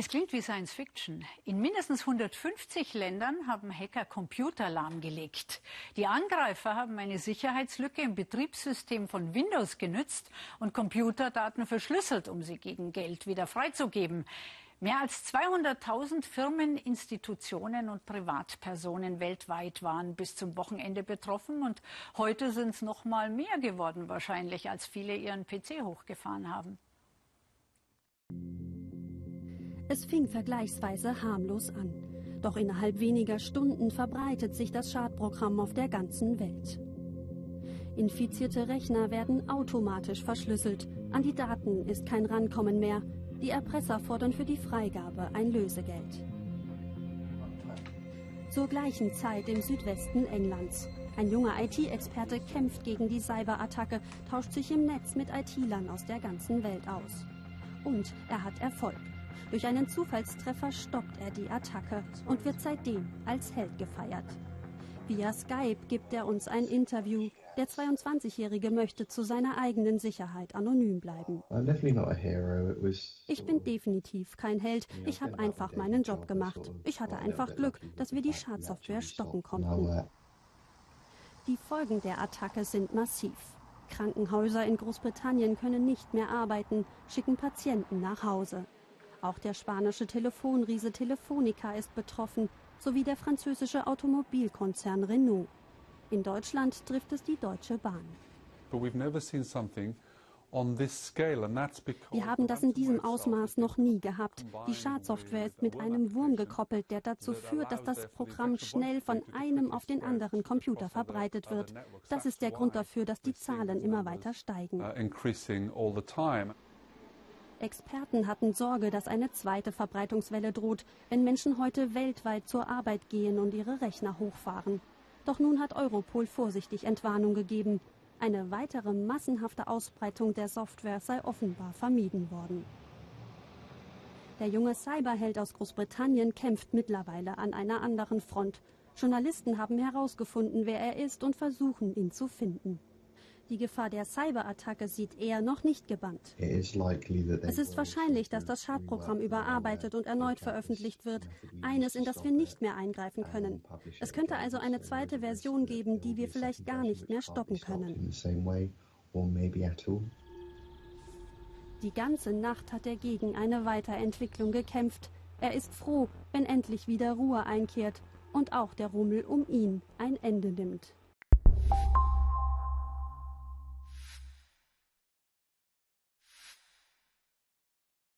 Es klingt wie Science Fiction. In mindestens 150 Ländern haben Hacker Computer lahmgelegt. Die Angreifer haben eine Sicherheitslücke im Betriebssystem von Windows genützt und Computerdaten verschlüsselt, um sie gegen Geld wieder freizugeben. Mehr als 200.000 Firmen, Institutionen und Privatpersonen weltweit waren bis zum Wochenende betroffen und heute sind es noch mal mehr geworden wahrscheinlich, als viele ihren PC hochgefahren haben. Es fing vergleichsweise harmlos an. Doch innerhalb weniger Stunden verbreitet sich das Schadprogramm auf der ganzen Welt. Infizierte Rechner werden automatisch verschlüsselt. An die Daten ist kein Rankommen mehr. Die Erpresser fordern für die Freigabe ein Lösegeld. Zur gleichen Zeit im Südwesten Englands. Ein junger IT-Experte kämpft gegen die Cyberattacke, tauscht sich im Netz mit IT-Lern aus der ganzen Welt aus. Und er hat Erfolg. Durch einen Zufallstreffer stoppt er die Attacke und wird seitdem als Held gefeiert. Via Skype gibt er uns ein Interview. Der 22-Jährige möchte zu seiner eigenen Sicherheit anonym bleiben. Ich bin definitiv kein Held. Ich habe einfach meinen Job gemacht. Ich hatte einfach Glück, dass wir die Schadsoftware stoppen konnten. Die Folgen der Attacke sind massiv. Krankenhäuser in Großbritannien können nicht mehr arbeiten, schicken Patienten nach Hause. Auch der spanische Telefonriese Telefonica ist betroffen, sowie der französische Automobilkonzern Renault. In Deutschland trifft es die Deutsche Bahn. Wir haben das in diesem Ausmaß noch nie gehabt. Die Schadsoftware ist mit einem Wurm gekoppelt, der dazu führt, dass das Programm schnell von einem auf den anderen Computer verbreitet wird. Das ist der Grund dafür, dass die Zahlen immer weiter steigen. Experten hatten Sorge, dass eine zweite Verbreitungswelle droht, wenn Menschen heute weltweit zur Arbeit gehen und ihre Rechner hochfahren. Doch nun hat Europol vorsichtig Entwarnung gegeben. Eine weitere massenhafte Ausbreitung der Software sei offenbar vermieden worden. Der junge Cyberheld aus Großbritannien kämpft mittlerweile an einer anderen Front. Journalisten haben herausgefunden, wer er ist und versuchen, ihn zu finden. Die Gefahr der Cyberattacke sieht er noch nicht gebannt. Es ist wahrscheinlich, dass das Schadprogramm überarbeitet und erneut veröffentlicht wird. Eines, in das wir nicht mehr eingreifen können. Es könnte also eine zweite Version geben, die wir vielleicht gar nicht mehr stoppen können. Die ganze Nacht hat er gegen eine Weiterentwicklung gekämpft. Er ist froh, wenn endlich wieder Ruhe einkehrt und auch der Rummel um ihn ein Ende nimmt.